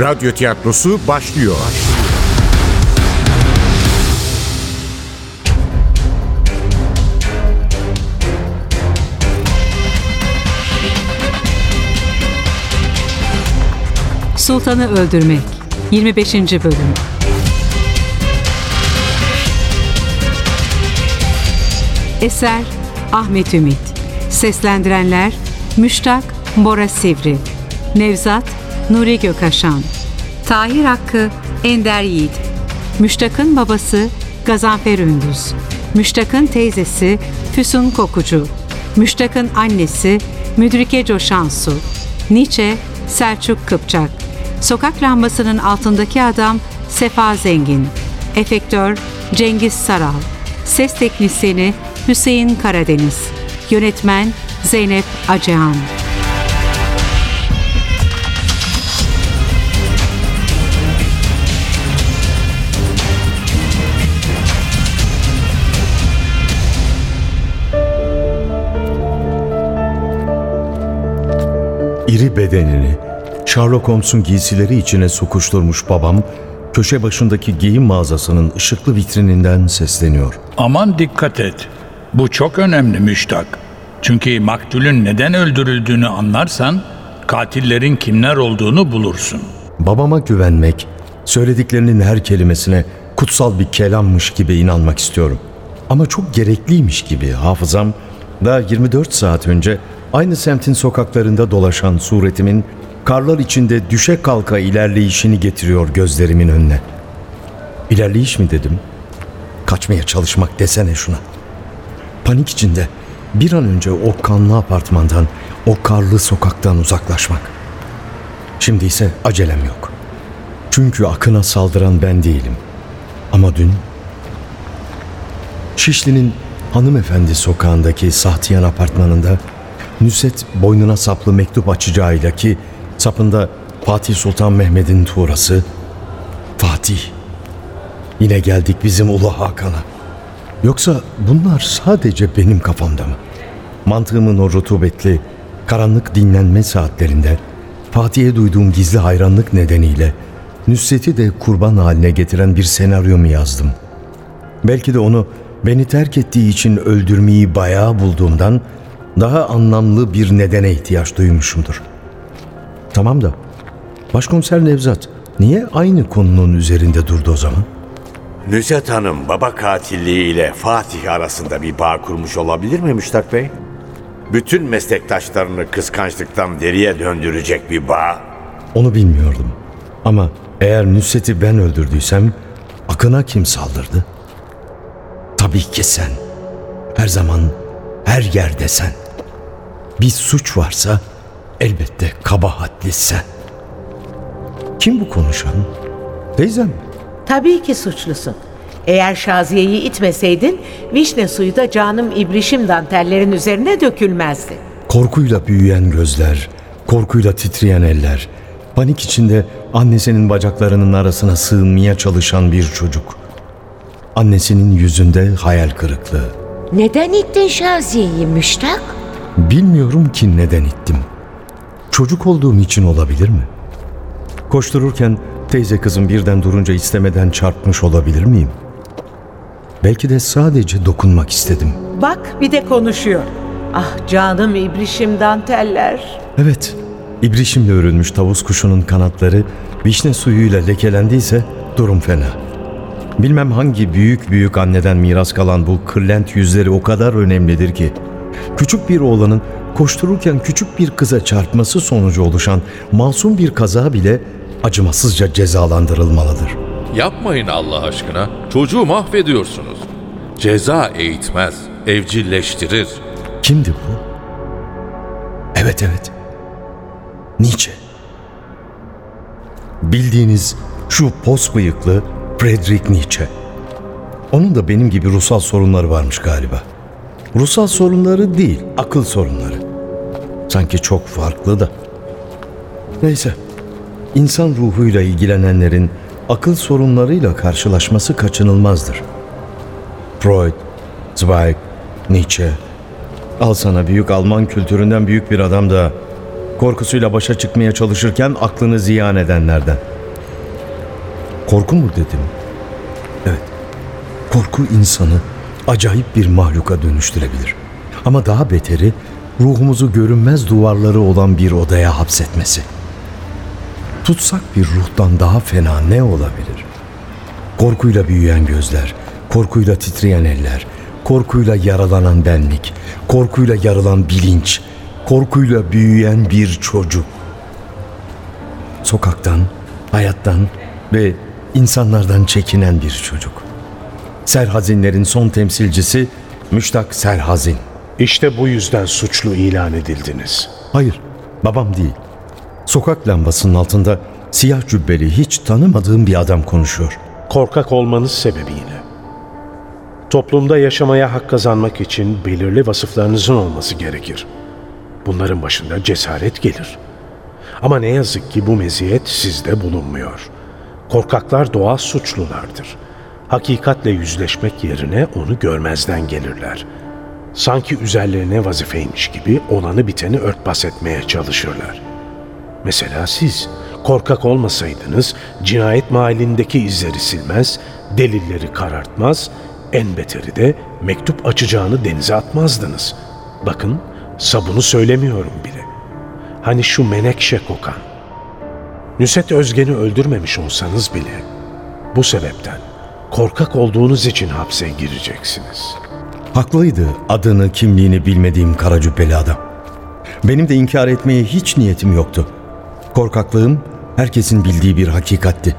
Radyo tiyatrosu başlıyor. Sultanı Öldürmek 25. Bölüm Eser Ahmet Ümit Seslendirenler Müştak Bora Sivri Nevzat Nuri Gökaşan Tahir Hakkı Ender Yiğit. Müştak'ın babası Gazanfer Ündüz. Müştak'ın teyzesi Füsun Kokucu. Müştak'ın annesi Müdrike Coşansu. Nietzsche Selçuk Kıpçak. Sokak lambasının altındaki adam Sefa Zengin. Efektör Cengiz Saral. Ses teknisyeni Hüseyin Karadeniz. Yönetmen Zeynep Acehan İri bedenini Sherlock Holmes'un giysileri içine sokuşturmuş babam, köşe başındaki giyim mağazasının ışıklı vitrininden sesleniyor. Aman dikkat et. Bu çok önemli müştak. Çünkü maktulün neden öldürüldüğünü anlarsan katillerin kimler olduğunu bulursun. Babama güvenmek, söylediklerinin her kelimesine kutsal bir kelammış gibi inanmak istiyorum. Ama çok gerekliymiş gibi hafızam daha 24 saat önce aynı semtin sokaklarında dolaşan suretimin karlar içinde düşe kalka ilerleyişini getiriyor gözlerimin önüne. İlerleyiş mi dedim? Kaçmaya çalışmak desene şuna. Panik içinde bir an önce o kanlı apartmandan, o karlı sokaktan uzaklaşmak. Şimdi ise acelem yok. Çünkü akına saldıran ben değilim. Ama dün Şişli'nin hanımefendi sokağındaki Sahtiyan apartmanında Nüset boynuna saplı mektup açacağıyla ki sapında Fatih Sultan Mehmet'in tuğrası Fatih. Yine geldik bizim Ulu Hakan'a. Yoksa bunlar sadece benim kafamda mı? Mantığımın o rutubetli, karanlık dinlenme saatlerinde Fatih'e duyduğum gizli hayranlık nedeniyle Nusret'i de kurban haline getiren bir senaryo mu yazdım? Belki de onu beni terk ettiği için öldürmeyi bayağı bulduğumdan daha anlamlı bir nedene ihtiyaç duymuşumdur. Tamam da Başkomiser Nevzat niye aynı konunun üzerinde durdu o zaman? Nüzet Hanım baba katilliği ile Fatih arasında bir bağ kurmuş olabilir mi Müştak Bey? Bütün meslektaşlarını kıskançlıktan deriye döndürecek bir bağ. Onu bilmiyordum. Ama eğer Nusret'i ben öldürdüysem Akın'a kim saldırdı? Tabii ki sen. Her zaman, her yerde sen. Bir suç varsa elbette kabahatli sen. Kim bu konuşan? Teyzem mi? Tabii ki suçlusun. Eğer Şaziye'yi itmeseydin, vişne suyu da canım ibrişim dantellerin üzerine dökülmezdi. Korkuyla büyüyen gözler, korkuyla titreyen eller, panik içinde annesinin bacaklarının arasına sığınmaya çalışan bir çocuk. Annesinin yüzünde hayal kırıklığı. Neden ittin Şaziye'yi müştak? Bilmiyorum ki neden ittim. Çocuk olduğum için olabilir mi? Koştururken teyze kızım birden durunca istemeden çarpmış olabilir miyim? Belki de sadece dokunmak istedim. Bak bir de konuşuyor. Ah canım ibrişim danteller. Evet, ibrişimle örülmüş tavus kuşunun kanatları vişne suyuyla lekelendiyse durum fena. Bilmem hangi büyük büyük anneden miras kalan bu kırlent yüzleri o kadar önemlidir ki. Küçük bir oğlanın koştururken küçük bir kıza çarpması sonucu oluşan masum bir kaza bile acımasızca cezalandırılmalıdır. Yapmayın Allah aşkına. Çocuğu mahvediyorsunuz. Ceza eğitmez, evcilleştirir. Kimdi bu? Evet evet. Nietzsche. Bildiğiniz şu pos bıyıklı Friedrich Nietzsche. Onun da benim gibi ruhsal sorunları varmış galiba. Ruhsal sorunları değil, akıl sorunları. Sanki çok farklı da. Neyse. İnsan ruhuyla ilgilenenlerin akıl sorunlarıyla karşılaşması kaçınılmazdır. Freud, Zweig, Nietzsche. Al sana büyük Alman kültüründen büyük bir adam da korkusuyla başa çıkmaya çalışırken aklını ziyan edenlerden. Korku mu dedim? Evet. Korku insanı acayip bir mahluka dönüştürebilir. Ama daha beteri ruhumuzu görünmez duvarları olan bir odaya hapsetmesi. Tutsak bir ruhtan daha fena ne olabilir? Korkuyla büyüyen gözler, korkuyla titreyen eller, korkuyla yaralanan benlik, korkuyla yarılan bilinç, korkuyla büyüyen bir çocuk. Sokaktan, hayattan ve insanlardan çekinen bir çocuk. Serhazinlerin son temsilcisi Müştak Serhazin. İşte bu yüzden suçlu ilan edildiniz. Hayır, babam değil. Sokak lambasının altında siyah cübbeli hiç tanımadığım bir adam konuşuyor. Korkak olmanız sebebiyle. Toplumda yaşamaya hak kazanmak için belirli vasıflarınızın olması gerekir. Bunların başında cesaret gelir. Ama ne yazık ki bu meziyet sizde bulunmuyor. Korkaklar doğal suçlulardır. Hakikatle yüzleşmek yerine onu görmezden gelirler. Sanki üzerlerine vazifeymiş gibi olanı biteni örtbas etmeye çalışırlar. Mesela siz korkak olmasaydınız cinayet mahallindeki izleri silmez, delilleri karartmaz, en beteri de mektup açacağını denize atmazdınız. Bakın sabunu söylemiyorum bile. Hani şu menekşe kokan. Nüset Özgen'i öldürmemiş olsanız bile bu sebepten korkak olduğunuz için hapse gireceksiniz. Haklıydı adını, kimliğini bilmediğim kara cübbeli adam. Benim de inkar etmeye hiç niyetim yoktu. Korkaklığım herkesin bildiği bir hakikatti.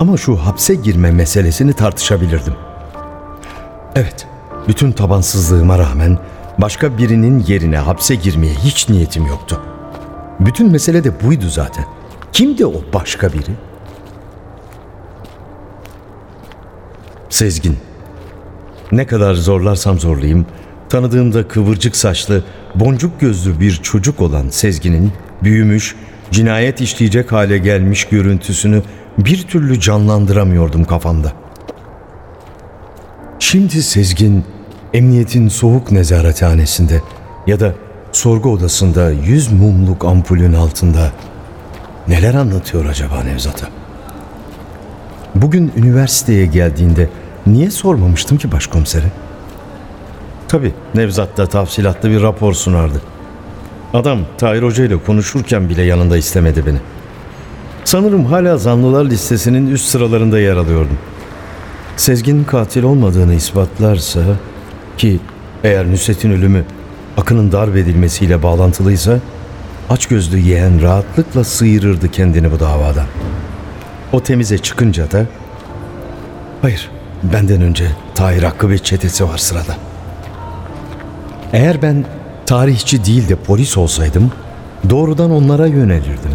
Ama şu hapse girme meselesini tartışabilirdim. Evet, bütün tabansızlığıma rağmen başka birinin yerine hapse girmeye hiç niyetim yoktu. Bütün mesele de buydu zaten. Kimdi o başka biri? Sezgin. Ne kadar zorlarsam zorlayayım, tanıdığımda kıvırcık saçlı, boncuk gözlü bir çocuk olan Sezgin'in büyümüş, cinayet işleyecek hale gelmiş görüntüsünü bir türlü canlandıramıyordum kafamda. Şimdi Sezgin, emniyetin soğuk nezarethanesinde ya da sorgu odasında yüz mumluk ampulün altında neler anlatıyor acaba Nevzat'a? Bugün üniversiteye geldiğinde niye sormamıştım ki başkomisere? Tabii Nevzat da tafsilatlı bir rapor sunardı. Adam Tahir Hoca ile konuşurken bile yanında istemedi beni. Sanırım hala zanlılar listesinin üst sıralarında yer alıyordum. Sezgin katil olmadığını ispatlarsa ki eğer Nusret'in ölümü Akın'ın darp edilmesiyle bağlantılıysa açgözlü yeğen rahatlıkla sıyırırdı kendini bu davadan. O temize çıkınca da hayır benden önce Tahir Hakkı ve çetesi var sırada. Eğer ben tarihçi değil de polis olsaydım doğrudan onlara yönelirdim.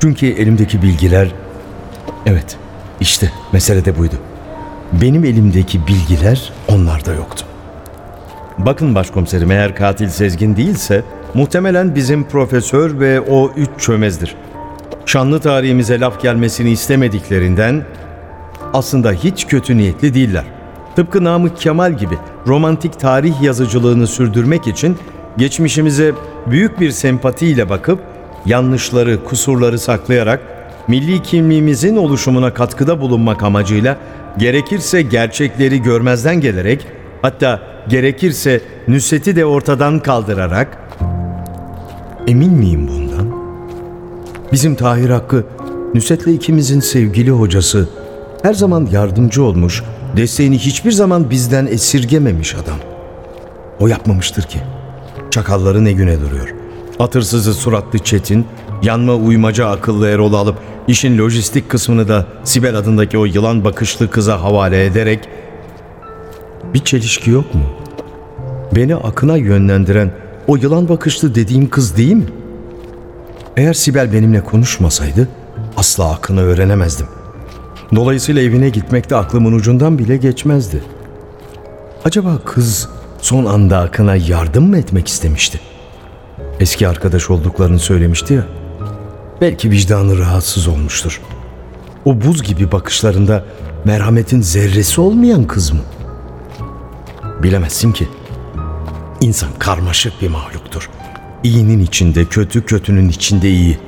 Çünkü elimdeki bilgiler evet işte mesele de buydu. Benim elimdeki bilgiler onlarda yoktu. Bakın başkomiserim eğer katil Sezgin değilse muhtemelen bizim profesör ve o üç çömezdir. Şanlı tarihimize laf gelmesini istemediklerinden aslında hiç kötü niyetli değiller. Tıpkı Namık Kemal gibi romantik tarih yazıcılığını sürdürmek için geçmişimize büyük bir sempatiyle bakıp yanlışları, kusurları saklayarak milli kimliğimizin oluşumuna katkıda bulunmak amacıyla gerekirse gerçekleri görmezden gelerek hatta gerekirse Nusret'i de ortadan kaldırarak emin miyim bundan? Bizim Tahir Hakkı Nusret'le ikimizin sevgili hocası her zaman yardımcı olmuş, desteğini hiçbir zaman bizden esirgememiş adam. O yapmamıştır ki. Çakalları ne güne duruyor. Atırsızı suratlı Çetin, yanma uymaca akıllı Erol'u alıp işin lojistik kısmını da Sibel adındaki o yılan bakışlı kıza havale ederek bir çelişki yok mu? Beni akına yönlendiren o yılan bakışlı dediğim kız değil mi? Eğer Sibel benimle konuşmasaydı asla akını öğrenemezdim. Dolayısıyla evine gitmek de aklımın ucundan bile geçmezdi. Acaba kız son anda Akın'a yardım mı etmek istemişti? Eski arkadaş olduklarını söylemişti ya. Belki vicdanı rahatsız olmuştur. O buz gibi bakışlarında merhametin zerresi olmayan kız mı? Bilemezsin ki. İnsan karmaşık bir mahluktur. İyinin içinde kötü, kötünün içinde iyi.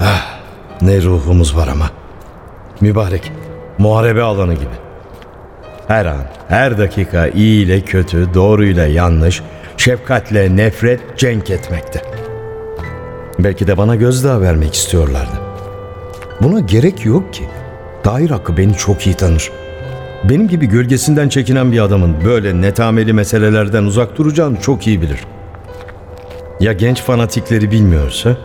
Ah, ne ruhumuz var ama. Mübarek, muharebe alanı gibi. Her an, her dakika iyi ile kötü, doğruyla yanlış, şefkatle nefret cenk etmekte. Belki de bana gözdağı vermek istiyorlardı. Buna gerek yok ki. Tahir Hakkı beni çok iyi tanır. Benim gibi gölgesinden çekinen bir adamın böyle netameli meselelerden uzak duracağını çok iyi bilir. Ya genç fanatikleri bilmiyorsa,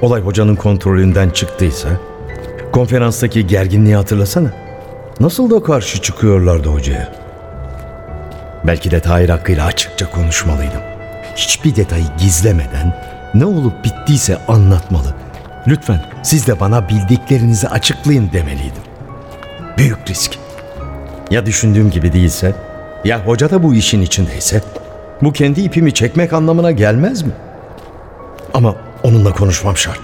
olay hocanın kontrolünden çıktıysa, konferanstaki gerginliği hatırlasana. Nasıl da karşı çıkıyorlardı hocaya. Belki de Tahir Hakkı'yla açıkça konuşmalıydım. Hiçbir detayı gizlemeden ne olup bittiyse anlatmalı. Lütfen siz de bana bildiklerinizi açıklayın demeliydim. Büyük risk. Ya düşündüğüm gibi değilse, ya hoca da bu işin içindeyse, bu kendi ipimi çekmek anlamına gelmez mi? Ama onunla konuşmam şart.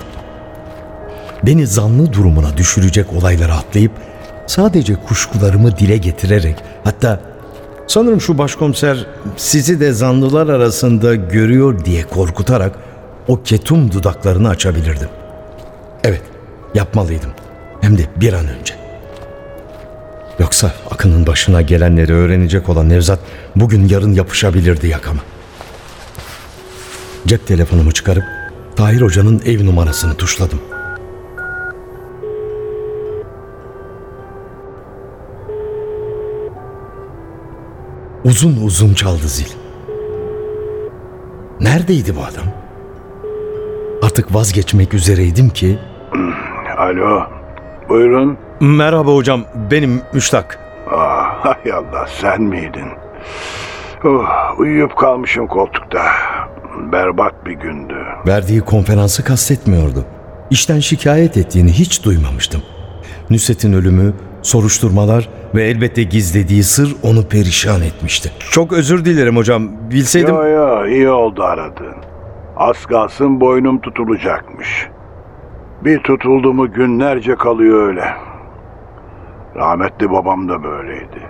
Beni zanlı durumuna düşürecek olaylara atlayıp sadece kuşkularımı dile getirerek hatta sanırım şu başkomiser sizi de zanlılar arasında görüyor diye korkutarak o ketum dudaklarını açabilirdim. Evet, yapmalıydım. Hem de bir an önce. Yoksa Akın'ın başına gelenleri öğrenecek olan Nevzat bugün yarın yapışabilirdi yakama. Cep telefonumu çıkarıp Tahir Hoca'nın ev numarasını tuşladım. Uzun uzun çaldı zil. Neredeydi bu adam? Artık vazgeçmek üzereydim ki... Alo, buyurun. Merhaba hocam, benim Müştak. Ah, hay Allah, sen miydin? Oh, uyuyup kalmışım koltukta. Berbat bir gündü. Verdiği konferansı kastetmiyordu. İşten şikayet ettiğini hiç duymamıştım. Nusret'in ölümü, soruşturmalar ve elbette gizlediği sır onu perişan etmişti. Çok özür dilerim hocam. Bilseydim... Yo yo, iyi oldu aradın. Az kalsın boynum tutulacakmış. Bir tutuldu mu günlerce kalıyor öyle. Rahmetli babam da böyleydi.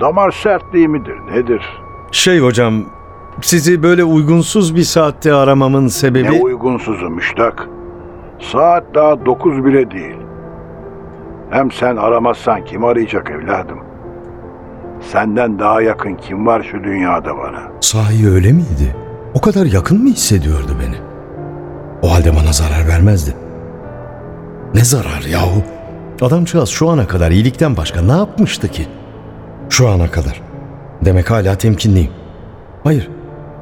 Damar sertliği midir nedir? Şey hocam, sizi böyle uygunsuz bir saatte aramamın sebebi... Ne uygunsuzu müştak. Saat daha dokuz bile değil. Hem sen aramazsan kim arayacak evladım? Senden daha yakın kim var şu dünyada bana? Sahi öyle miydi? O kadar yakın mı hissediyordu beni? O halde bana zarar vermezdi. Ne zarar yahu? Adamcağız şu ana kadar iyilikten başka ne yapmıştı ki? Şu ana kadar. Demek hala temkinliyim. Hayır,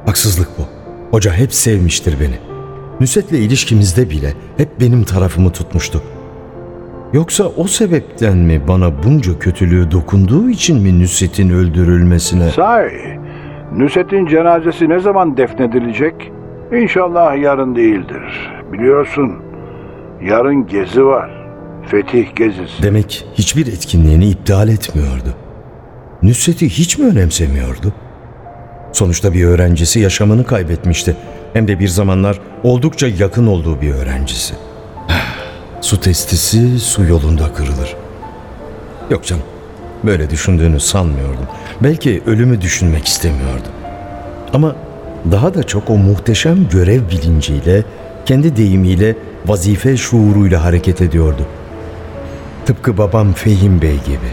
haksızlık bu. Hoca hep sevmiştir beni. Nusret'le ilişkimizde bile hep benim tarafımı tutmuştu. Yoksa o sebepten mi bana bunca kötülüğü dokunduğu için mi Nusret'in öldürülmesine... Sahi, Nusret'in cenazesi ne zaman defnedilecek? İnşallah yarın değildir. Biliyorsun, yarın gezi var. Fetih gezisi. Demek hiçbir etkinliğini iptal etmiyordu. Nusret'i hiç mi önemsemiyordu? Sonuçta bir öğrencisi yaşamını kaybetmişti. Hem de bir zamanlar oldukça yakın olduğu bir öğrencisi. Su testisi su yolunda kırılır. Yok canım, böyle düşündüğünü sanmıyordum. Belki ölümü düşünmek istemiyordu. Ama daha da çok o muhteşem görev bilinciyle, kendi deyimiyle, vazife şuuruyla hareket ediyordu. Tıpkı babam Fehim Bey gibi.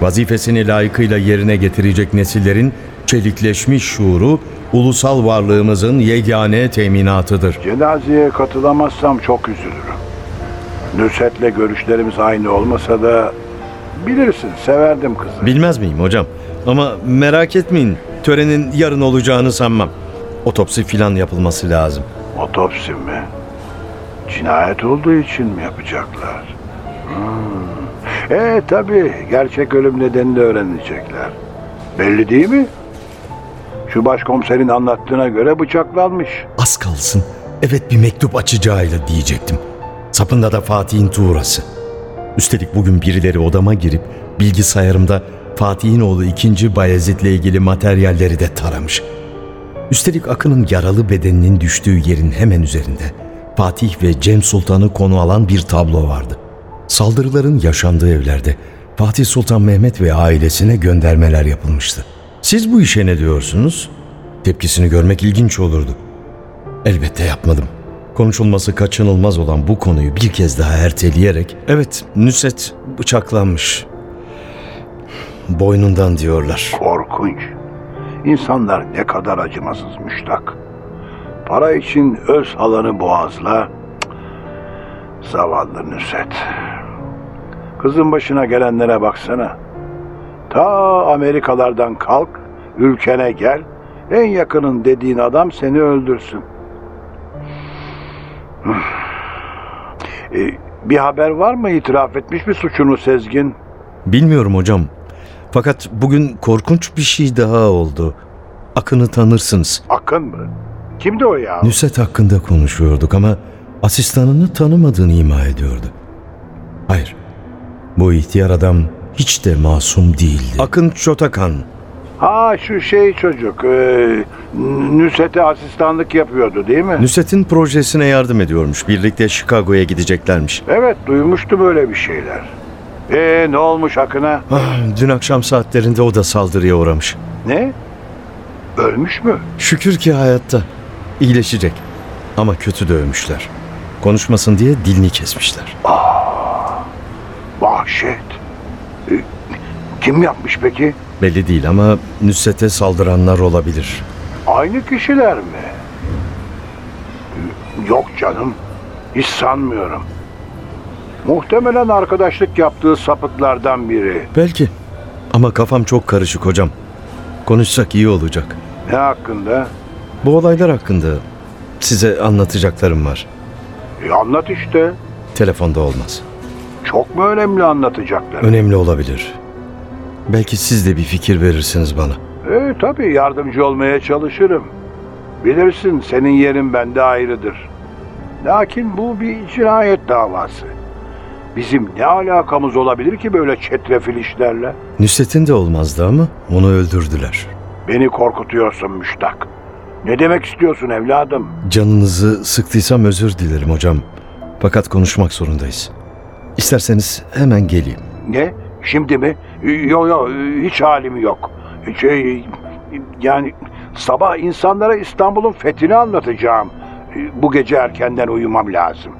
Vazifesini layıkıyla yerine getirecek nesillerin çelikleşmiş şuuru ulusal varlığımızın yegane teminatıdır. Cenazeye katılamazsam çok üzülürüm. Nusret'le görüşlerimiz aynı olmasa da bilirsin severdim kızı. Bilmez miyim hocam? Ama merak etmeyin törenin yarın olacağını sanmam. Otopsi filan yapılması lazım. Otopsi mi? Cinayet olduğu için mi yapacaklar? Hmm. E tabi gerçek ölüm nedenini öğrenecekler. Belli değil mi? Şu başkomiserin anlattığına göre bıçaklanmış. Az kalsın evet bir mektup açacağıyla diyecektim. Sapında da Fatih'in tuğrası. Üstelik bugün birileri odama girip bilgisayarımda Fatih'in oğlu 2. Bayezid'le ilgili materyalleri de taramış. Üstelik Akın'ın yaralı bedeninin düştüğü yerin hemen üzerinde Fatih ve Cem Sultan'ı konu alan bir tablo vardı. Saldırıların yaşandığı evlerde Fatih Sultan Mehmet ve ailesine göndermeler yapılmıştı. Siz bu işe ne diyorsunuz? Tepkisini görmek ilginç olurdu. Elbette yapmadım. Konuşulması kaçınılmaz olan bu konuyu bir kez daha erteleyerek, evet Nusret bıçaklanmış. Boynundan diyorlar. Korkunç. İnsanlar ne kadar acımasız müştak. Para için öz alanı boğazla. Zavallı Nusret. Kızın başına gelenlere baksana. Ta Amerikalardan kalk, ülkene gel. En yakının dediğin adam seni öldürsün. Ee, bir haber var mı itiraf etmiş mi suçunu Sezgin? Bilmiyorum hocam. Fakat bugün korkunç bir şey daha oldu. Akın'ı tanırsınız. Akın mı? Kimdi o ya? Nusret hakkında konuşuyorduk ama asistanını tanımadığını ima ediyordu. Hayır. Bu ihtiyar adam hiç de masum değildi. Akın Çotakan. Ha şu şey çocuk. E, Nusret'e asistanlık yapıyordu değil mi? Nusret'in projesine yardım ediyormuş. Birlikte Chicago'ya gideceklermiş. Evet duymuştum öyle bir şeyler. E ne olmuş Akın'a? Ah, dün akşam saatlerinde o da saldırıya uğramış. Ne? Ölmüş mü? Şükür ki hayatta. İyileşecek. Ama kötü dövmüşler. Konuşmasın diye dilini kesmişler. Vahşet. E, kim yapmış peki? Belli değil ama Nusret'e saldıranlar olabilir. Aynı kişiler mi? Yok canım. Hiç sanmıyorum. Muhtemelen arkadaşlık yaptığı sapıklardan biri. Belki. Ama kafam çok karışık hocam. Konuşsak iyi olacak. Ne hakkında? Bu olaylar hakkında size anlatacaklarım var. E, anlat işte. Telefonda olmaz. Çok mu önemli anlatacaklar? Önemli olabilir. Belki siz de bir fikir verirsiniz bana. E, tabii yardımcı olmaya çalışırım. Bilirsin senin yerin bende ayrıdır. Lakin bu bir cinayet davası. Bizim ne alakamız olabilir ki böyle çetrefil işlerle? Nusret'in de olmazdı ama onu öldürdüler. Beni korkutuyorsun müştak. Ne demek istiyorsun evladım? Canınızı sıktıysam özür dilerim hocam. Fakat konuşmak zorundayız. İsterseniz hemen geleyim. Ne? Şimdi mi? Yok yok hiç halim yok. Şey yani sabah insanlara İstanbul'un fethini anlatacağım. Bu gece erkenden uyumam lazım.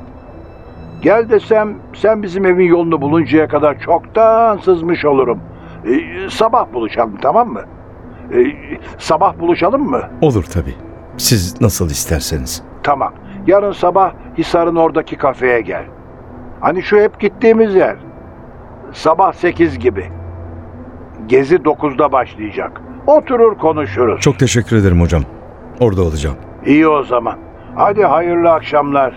Gel desem sen bizim evin yolunu buluncaya kadar çoktan sızmış olurum. Ee, sabah buluşalım tamam mı? Ee, sabah buluşalım mı? Olur tabii. Siz nasıl isterseniz. Tamam. Yarın sabah Hisar'ın oradaki kafeye gel. Hani şu hep gittiğimiz yer. Sabah 8 gibi. Gezi 9'da başlayacak. Oturur konuşuruz. Çok teşekkür ederim hocam. Orada olacağım. İyi o zaman. Hadi hayırlı akşamlar.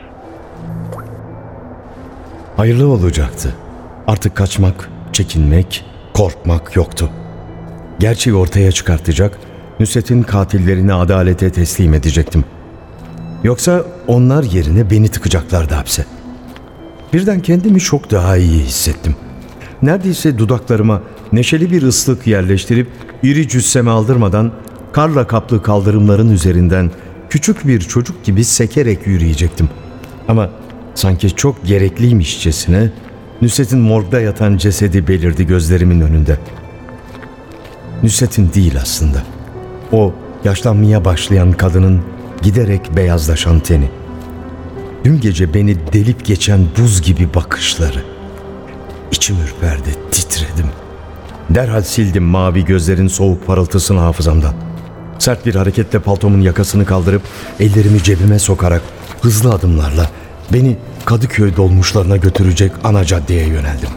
Hayırlı olacaktı. Artık kaçmak, çekinmek, korkmak yoktu. Gerçeği ortaya çıkartacak, Nusret'in katillerini adalete teslim edecektim. Yoksa onlar yerine beni tıkacaklardı hapse. Birden kendimi çok daha iyi hissettim. Neredeyse dudaklarıma neşeli bir ıslık yerleştirip iri cüsseme aldırmadan karla kaplı kaldırımların üzerinden küçük bir çocuk gibi sekerek yürüyecektim. Ama sanki çok gerekliymişçesine Nusret'in morgda yatan cesedi belirdi gözlerimin önünde. Nusret'in değil aslında. O yaşlanmaya başlayan kadının giderek beyazlaşan teni. Dün gece beni delip geçen buz gibi bakışları. İçim ürperdi, titredim. Derhal sildim mavi gözlerin soğuk parıltısını hafızamdan. Sert bir hareketle paltomun yakasını kaldırıp ellerimi cebime sokarak hızlı adımlarla beni Kadıköy dolmuşlarına götürecek ana caddeye yöneldim.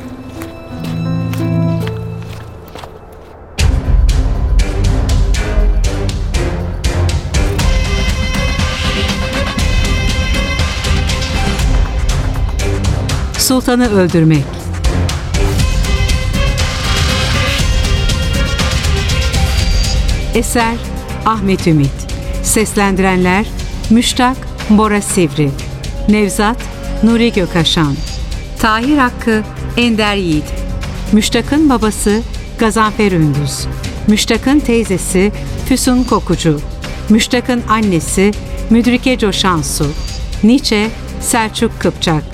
Sultanı öldürmek. Eser Ahmet Ümit. Seslendirenler Müştak Bora Sivri. Nevzat Nuri Gökaşan. Tahir Hakkı Ender Yiğit. Müştak'ın babası Gazanfer Ündüz. Müştak'ın teyzesi Füsun Kokucu. Müştak'ın annesi Müdrike Coşansu. Nietzsche Selçuk Kıpçak.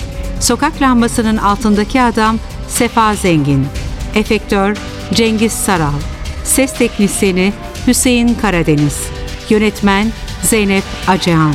Sokak lambasının altındaki adam Sefa Zengin. Efektör Cengiz Saral. Ses teknisyeni Hüseyin Karadeniz. Yönetmen Zeynep Acehan